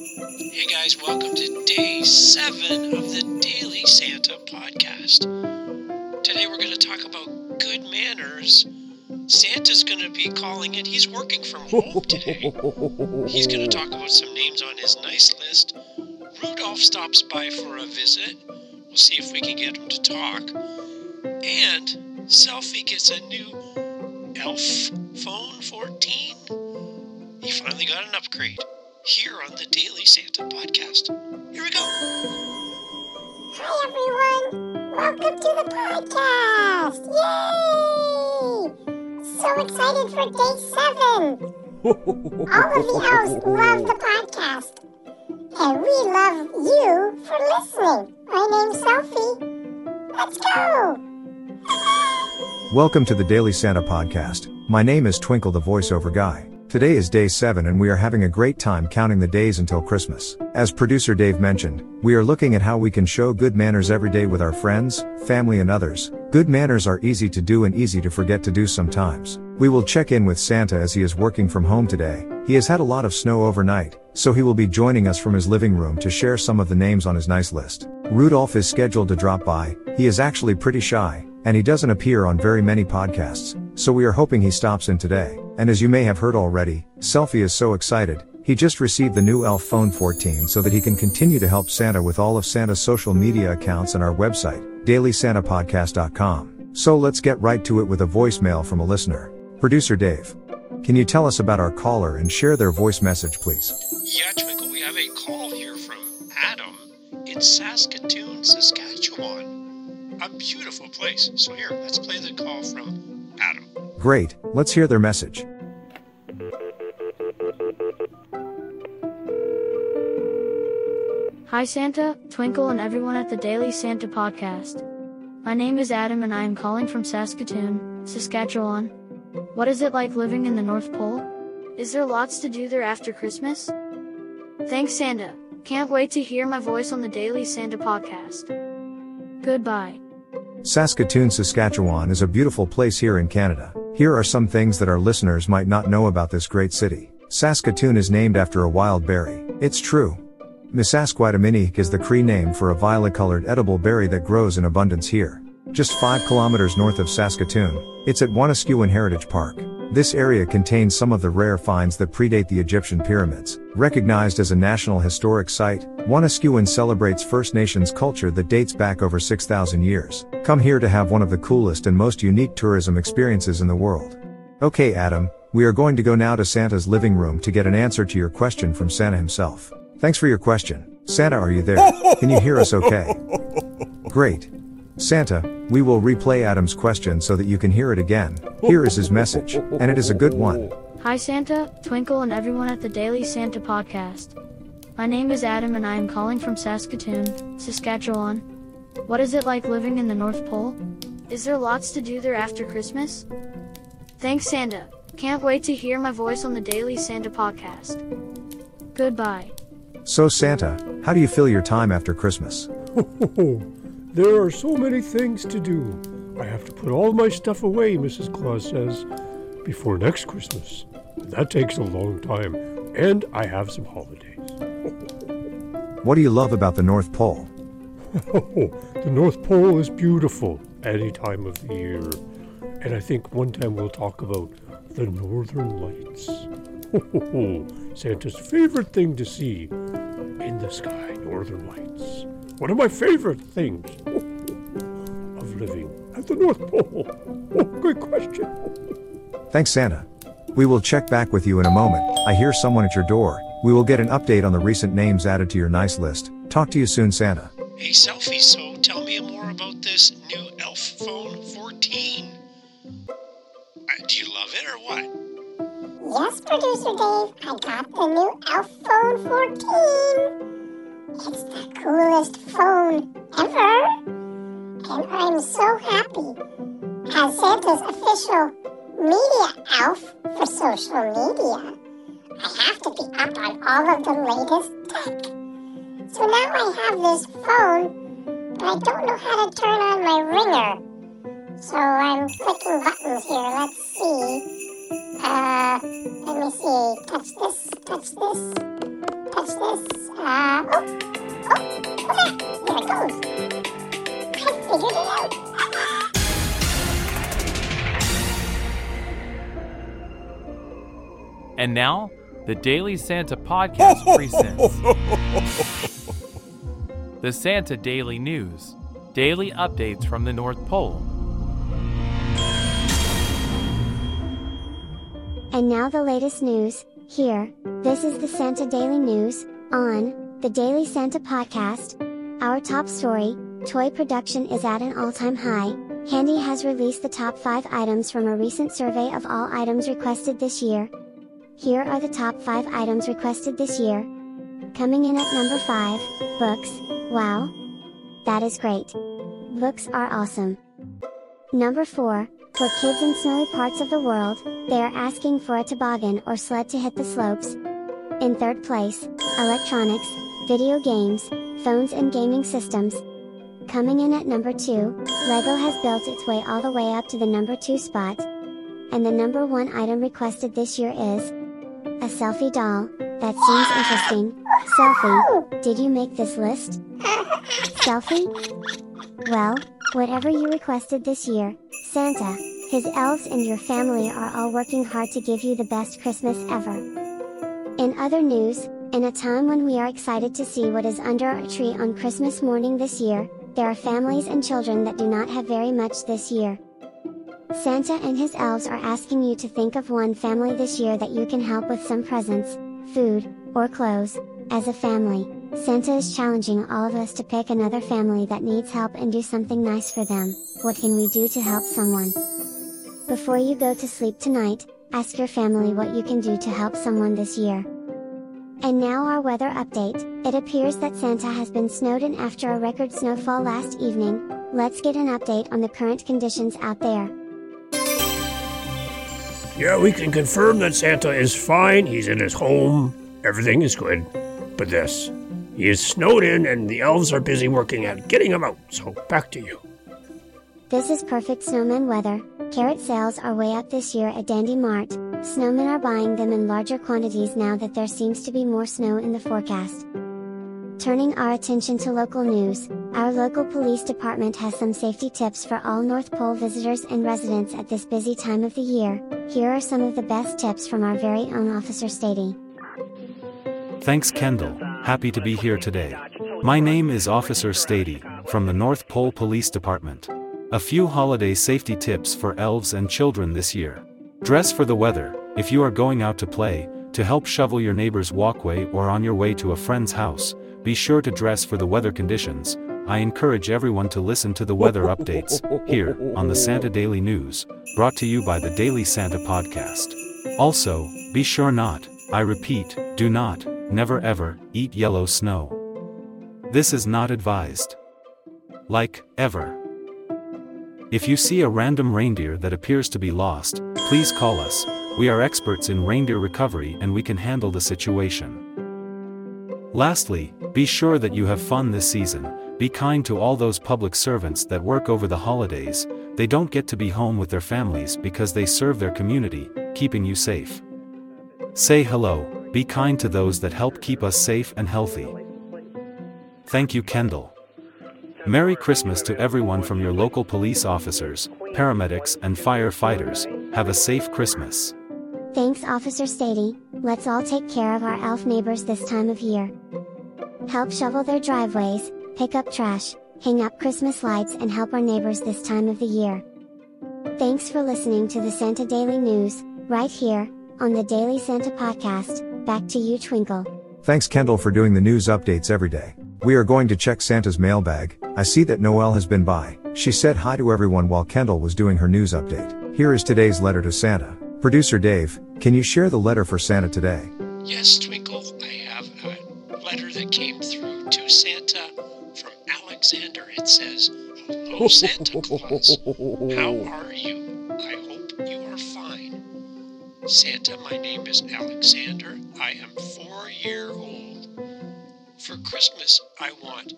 Hey guys, welcome to day seven of the Daily Santa podcast. Today we're going to talk about good manners. Santa's going to be calling it. He's working from home today. He's going to talk about some names on his nice list. Rudolph stops by for a visit. We'll see if we can get him to talk. And Selfie gets a new Elf Phone 14. He finally got an upgrade here on the Daily Santa podcast. Here we go. Hi everyone! Welcome to the podcast! Yay! So excited for day seven! All of the elves love the podcast. And we love you for listening. My name's Sophie. Let's go! Welcome to the Daily Santa podcast. My name is Twinkle the voiceover guy. Today is day 7 and we are having a great time counting the days until Christmas. As producer Dave mentioned, we are looking at how we can show good manners every day with our friends, family and others. Good manners are easy to do and easy to forget to do sometimes. We will check in with Santa as he is working from home today. He has had a lot of snow overnight, so he will be joining us from his living room to share some of the names on his nice list. Rudolph is scheduled to drop by. He is actually pretty shy, and he doesn't appear on very many podcasts, so we are hoping he stops in today. And as you may have heard already, Selfie is so excited. He just received the new Elf Phone 14 so that he can continue to help Santa with all of Santa's social media accounts and our website, dailysantapodcast.com. So let's get right to it with a voicemail from a listener. Producer Dave. Can you tell us about our caller and share their voice message, please? Yeah, Twinkle, we have a call here from Adam in Saskatoon, Saskatchewan. A beautiful place. So here, let's play the call from Adam. Great, let's hear their message. Hi, Santa, Twinkle, and everyone at the Daily Santa podcast. My name is Adam, and I am calling from Saskatoon, Saskatchewan. What is it like living in the North Pole? Is there lots to do there after Christmas? Thanks, Santa. Can't wait to hear my voice on the Daily Santa podcast. Goodbye. Saskatoon, Saskatchewan is a beautiful place here in Canada. Here are some things that our listeners might not know about this great city. Saskatoon is named after a wild berry. It's true. Misasquataminique is the Cree name for a violet-colored edible berry that grows in abundance here. Just 5 kilometers north of Saskatoon, it's at Wanaskewin Heritage Park. This area contains some of the rare finds that predate the Egyptian pyramids. Recognized as a National Historic Site, Wanaskewin celebrates First Nations culture that dates back over 6,000 years. Come here to have one of the coolest and most unique tourism experiences in the world. Okay Adam, we are going to go now to Santa's living room to get an answer to your question from Santa himself. Thanks for your question. Santa are you there? Can you hear us okay? Great. Santa, we will replay Adam's question so that you can hear it again. Here is his message, and it is a good one. Hi, Santa, Twinkle, and everyone at the Daily Santa podcast. My name is Adam, and I am calling from Saskatoon, Saskatchewan. What is it like living in the North Pole? Is there lots to do there after Christmas? Thanks, Santa. Can't wait to hear my voice on the Daily Santa podcast. Goodbye. So Santa, how do you fill your time after Christmas? there are so many things to do. I have to put all my stuff away, Mrs. Claus says, before next Christmas. That takes a long time, and I have some holidays. What do you love about the North Pole? Oh, the North Pole is beautiful any time of the year. And I think one time we'll talk about the Northern Lights. Santa's favorite thing to see in the sky, Northern Lights. One of my favorite things of living at the North Pole. Oh, good question. Thanks, Santa. We will check back with you in a moment. I hear someone at your door. We will get an update on the recent names added to your nice list. Talk to you soon, Santa. Hey, Selfie, so tell me more about this new Elf Phone 14. Uh, do you love it or what? Yes, Producer Dave, I got the new Elf Phone 14. It's the coolest phone ever. And I'm so happy. As Santa's official media elf for social media, I have to be up on all of the latest tech. So now I have this phone, but I don't know how to turn on my ringer. So I'm clicking buttons here. Let's see. Uh, let me see. Touch this, touch this, touch this? Uh, oh, oh, what's that? There it goes. I figured it out. And now, the Daily Santa Podcast presents the Santa Daily News, daily updates from the North Pole. And now the latest news. Here, this is the Santa Daily News on the Daily Santa Podcast. Our top story toy production is at an all time high. Handy has released the top 5 items from a recent survey of all items requested this year. Here are the top 5 items requested this year. Coming in at number 5 Books. Wow! That is great. Books are awesome. Number 4 For kids in snowy parts of the world, they are asking for a toboggan or sled to hit the slopes. In third place, electronics, video games, phones and gaming systems. Coming in at number 2, LEGO has built its way all the way up to the number 2 spot. And the number 1 item requested this year is a selfie doll. That seems interesting. Selfie, did you make this list? Selfie? Well, whatever you requested this year, Santa, his elves and your family are all working hard to give you the best Christmas ever. In other news, in a time when we are excited to see what is under our tree on Christmas morning this year, there are families and children that do not have very much this year. Santa and his elves are asking you to think of one family this year that you can help with some presents, food, or clothes. As a family, Santa is challenging all of us to pick another family that needs help and do something nice for them. What can we do to help someone? Before you go to sleep tonight, ask your family what you can do to help someone this year. And now our weather update. It appears that Santa has been snowed in after a record snowfall last evening. Let's get an update on the current conditions out there. Yeah, we can confirm that Santa is fine. He's in his home. Everything is good. But this, he is snowed in and the elves are busy working at getting him out. So back to you. This is perfect snowman weather. Carrot sales are way up this year at Dandy Mart. Snowmen are buying them in larger quantities now that there seems to be more snow in the forecast. Turning our attention to local news, our local police department has some safety tips for all North Pole visitors and residents at this busy time of the year. Here are some of the best tips from our very own Officer Stady. Thanks, Kendall. Happy to be here today. My name is Officer Stady, from the North Pole Police Department. A few holiday safety tips for elves and children this year. Dress for the weather, if you are going out to play, to help shovel your neighbor's walkway or on your way to a friend's house, be sure to dress for the weather conditions. I encourage everyone to listen to the weather updates, here, on the Santa Daily News, brought to you by the Daily Santa Podcast. Also, be sure not, I repeat, do not, never ever, eat yellow snow. This is not advised. Like, ever. If you see a random reindeer that appears to be lost, please call us. We are experts in reindeer recovery and we can handle the situation. Lastly, be sure that you have fun this season. Be kind to all those public servants that work over the holidays, they don't get to be home with their families because they serve their community, keeping you safe. Say hello, be kind to those that help keep us safe and healthy. Thank you, Kendall. Merry Christmas to everyone from your local police officers, paramedics, and firefighters. Have a safe Christmas. Thanks, Officer Stady. Let's all take care of our elf neighbors this time of year. Help shovel their driveways, pick up trash, hang up Christmas lights, and help our neighbors this time of the year. Thanks for listening to the Santa Daily News, right here, on the Daily Santa Podcast. Back to you, Twinkle. Thanks, Kendall, for doing the news updates every day. We are going to check Santa's mailbag. I see that Noelle has been by. She said hi to everyone while Kendall was doing her news update. Here is today's letter to Santa. Producer Dave, can you share the letter for Santa today? Yes, Twinkle, I have a letter that came through to Santa from Alexander. It says, Hello, Santa Claus. How are you? I hope you are fine. Santa, my name is Alexander. I am four year old. For Christmas, I want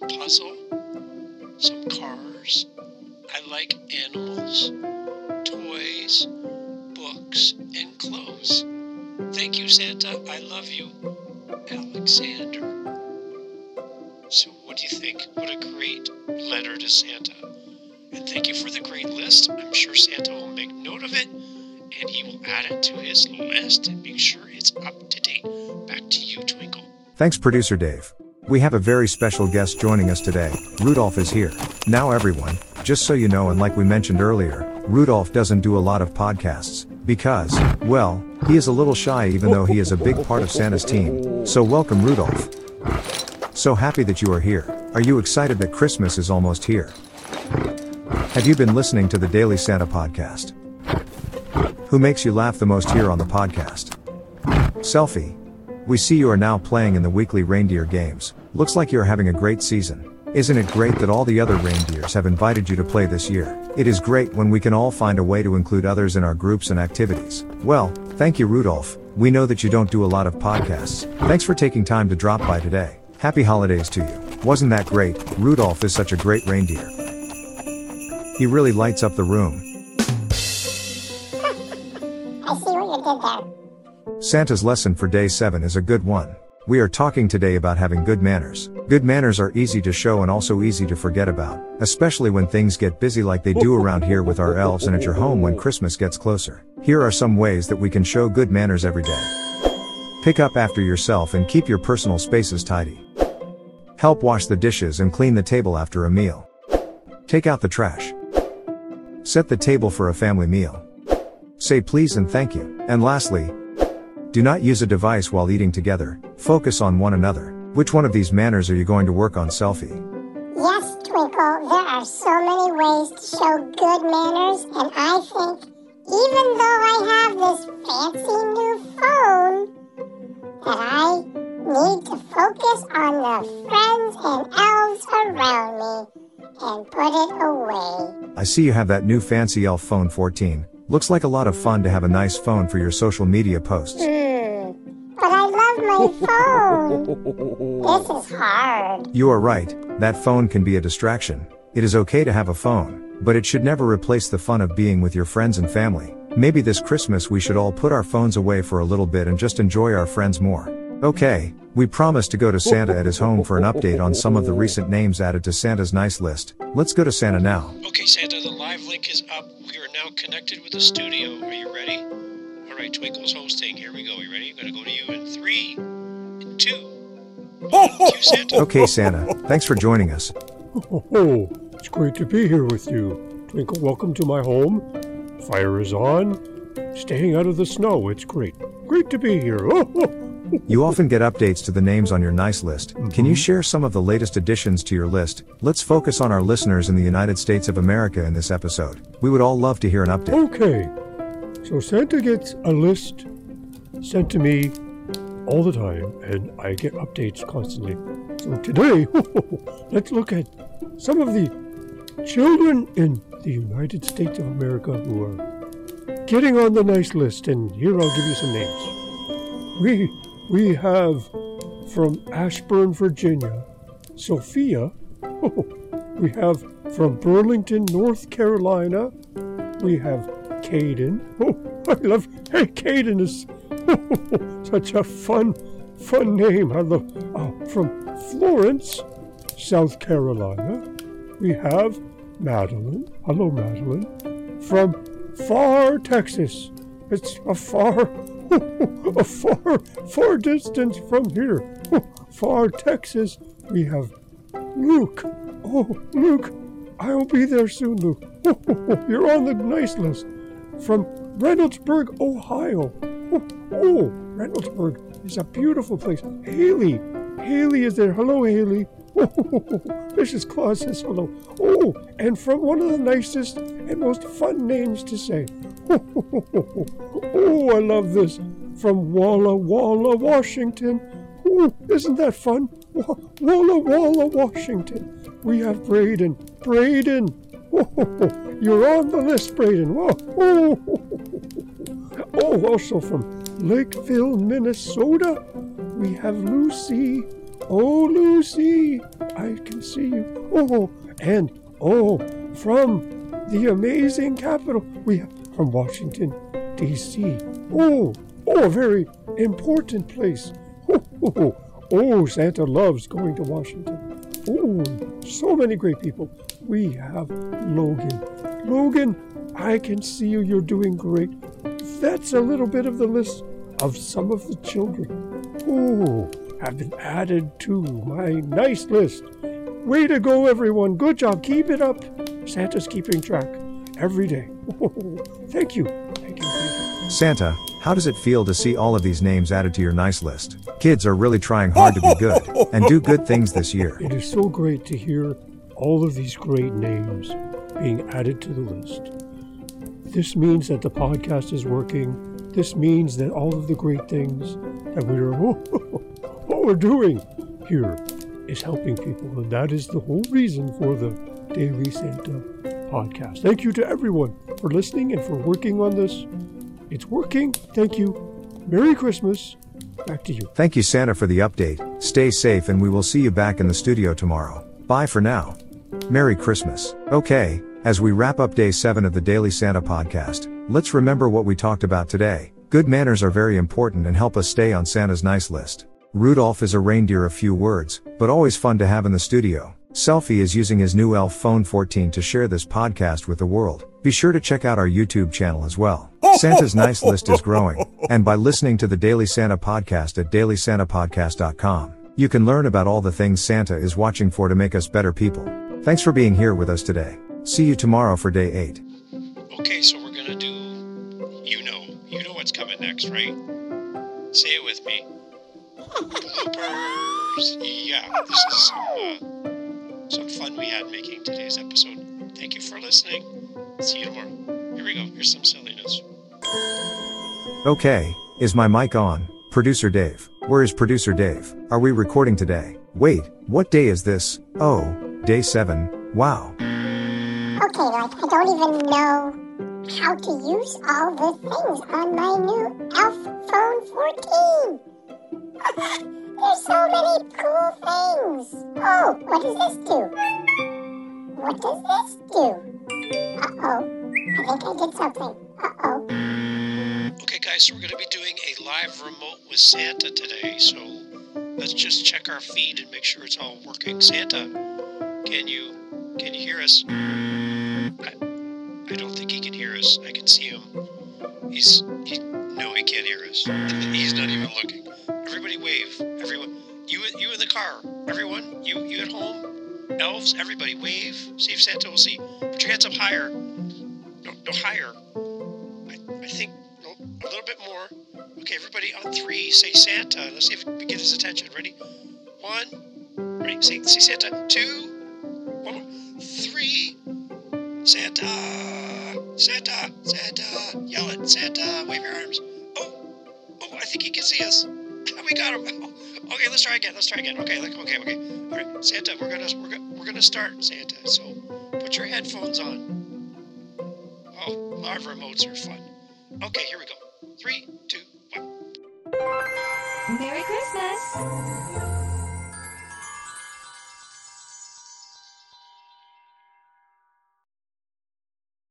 a puzzle, some cars. I like animals, toys, books, and clothes. Thank you, Santa. I love you. Alexander. So, what do you think? What a great letter to Santa. And thank you for the great list. I'm sure Santa will make note of it and he will add it to his list and make sure it's up to date. Back to you, Twinkle. Thanks, producer Dave. We have a very special guest joining us today. Rudolph is here. Now, everyone, just so you know, and like we mentioned earlier, Rudolph doesn't do a lot of podcasts because, well, he is a little shy even though he is a big part of Santa's team. So, welcome, Rudolph. So happy that you are here. Are you excited that Christmas is almost here? Have you been listening to the Daily Santa podcast? Who makes you laugh the most here on the podcast? Selfie. We see you are now playing in the weekly reindeer games. Looks like you're having a great season. Isn't it great that all the other reindeers have invited you to play this year? It is great when we can all find a way to include others in our groups and activities. Well, thank you, Rudolph. We know that you don't do a lot of podcasts. Thanks for taking time to drop by today. Happy holidays to you. Wasn't that great? Rudolph is such a great reindeer. He really lights up the room. Santa's lesson for day 7 is a good one. We are talking today about having good manners. Good manners are easy to show and also easy to forget about, especially when things get busy like they do around here with our elves and at your home when Christmas gets closer. Here are some ways that we can show good manners every day. Pick up after yourself and keep your personal spaces tidy. Help wash the dishes and clean the table after a meal. Take out the trash. Set the table for a family meal. Say please and thank you. And lastly, do not use a device while eating together, focus on one another. Which one of these manners are you going to work on selfie? Yes, Twinkle, there are so many ways to show good manners, and I think even though I have this fancy new phone, that I need to focus on the friends and elves around me and put it away. I see you have that new fancy elf phone 14. Looks like a lot of fun to have a nice phone for your social media posts. Hmm, but I love my phone. This is hard. You are right, that phone can be a distraction. It is okay to have a phone, but it should never replace the fun of being with your friends and family. Maybe this Christmas we should all put our phones away for a little bit and just enjoy our friends more. Okay, we promised to go to Santa at his home for an update on some of the recent names added to Santa's nice list. Let's go to Santa now. Okay, Santa, the live link is up. We are now connected with the studio. Are you ready? All right, Twinkle's hosting. Here we go. You ready? I'm going to go to you in three, in two. Thank you, Santa. Okay, Santa, thanks for joining us. Oh, it's great to be here with you. Twinkle, welcome to my home. Fire is on. Staying out of the snow. It's great. Great to be here. Oh, oh. You often get updates to the names on your nice list. Can you mm-hmm. share some of the latest additions to your list? Let's focus on our listeners in the United States of America in this episode. We would all love to hear an update. Okay. So Santa gets a list sent to me all the time, and I get updates constantly. So today, let's look at some of the children in the United States of America who are getting on the nice list. And here I'll give you some names. We we have from Ashburn, Virginia, Sophia. Oh, we have from Burlington, North Carolina. We have Caden. Oh, I love. Hey, Caden is oh, such a fun, fun name. I love. Oh, from Florence, South Carolina. We have Madeline. Hello, Madeline. From Pharr Texas. It's a far, far, far distance from here. Pharr Texas. We have Luke. Oh, Luke. I'll be there soon, Luke. You're on the nice list. From Reynoldsburg, Ohio. Oh, Reynoldsburg is a beautiful place. Haley. Haley is there. Hello, Haley. Oh, Mrs. Claus says hello. Oh, and from one of the nicest and most fun names to say. oh, I love this. From Walla Walla, Washington. Oh, isn't that fun? Walla Walla, Washington. We have Braden. Braden. Oh, you're on the list, Braden. Oh, oh, also from Lakeville, Minnesota. We have Lucy. Oh, Lucy, I can see you. Oh, and oh, from the amazing capital, we have from Washington, D.C. Oh, oh, a very important place. Oh, oh, oh, oh, Santa loves going to Washington. Oh, so many great people. We have Logan. Logan, I can see you. You're doing great. That's a little bit of the list of some of the children who have been added to my nice list. Way to go, everyone. Good job. Keep it up. Santa's keeping track every day. thank you. Thank you. Thank you. Santa, how does it feel to see all of these names added to your nice list? Kids are really trying hard to be good and do good things this year. It is so great to hear all of these great names being added to the list. This means that the podcast is working. This means that all of the great things that we're what oh, we're doing here is helping people, and that is the whole reason for the Daily Santa podcast. Thank you to everyone for listening and for working on this. It's working. Thank you. Merry Christmas. Back to you. Thank you, Santa, for the update. Stay safe, and we will see you back in the studio tomorrow. Bye for now. Merry Christmas. Okay, as we wrap up day 7 of the Daily Santa podcast, let's remember what we talked about today. Good manners are very important and help us stay on Santa's nice list. Rudolph is a reindeer of few words, but always fun to have in the studio. Selfie is using his new Elf Phone 14 to share this podcast with the world. Be sure to check out our YouTube channel as well. Santa's nice list is growing, and by listening to the Daily Santa podcast at dailysantapodcast.com, you can learn about all the things Santa is watching for to make us better people. Thanks for being here with us today. See you tomorrow for day 8. Okay, so we're gonna do. You know, you know what's coming next, right? Say it with me. Bloopers. Yeah, this is some, uh, some fun we had making today's episode. Thank you for listening. See you tomorrow. Here we go. Here's some silliness. Okay, is my mic on? Producer Dave. Where is producer Dave? Are we recording today? Wait, what day is this? Oh, day 7. Wow. Okay, like I don't even know how to use all the things on my new Elf Phone 14. There's so many cool things. Oh, what does this do? What does this do? Uh-oh. I think I did something. Uh-oh. Okay, guys, so we're going to be doing a live remote with Santa today. So let's just check our feed and make sure it's all working. Santa, can you can you hear us? I, I don't think he can hear us. I can see him. He's he, no, he can't hear us. He's not even looking. Everybody wave. Everyone, you you in the car. Everyone, you you at home. Elves, everybody wave. See if Santa will see. Put your hands up higher. No, no higher. I, I think no, a little bit more. Okay, everybody on three, say Santa. Let's see if we get his attention. Ready? One. Ready? Say, say Santa. Two. One more. Three. Santa. Santa. Santa. Yell it. Santa. Wave your arms. Oh. Oh, I think he can see us. We got him. Okay, let's try again. Let's try again. Okay, okay, okay. All right, Santa, we're gonna we're gonna we're gonna start, Santa. So put your headphones on. Oh, live remotes are fun. Okay, here we go. Three, two, one. Merry Christmas!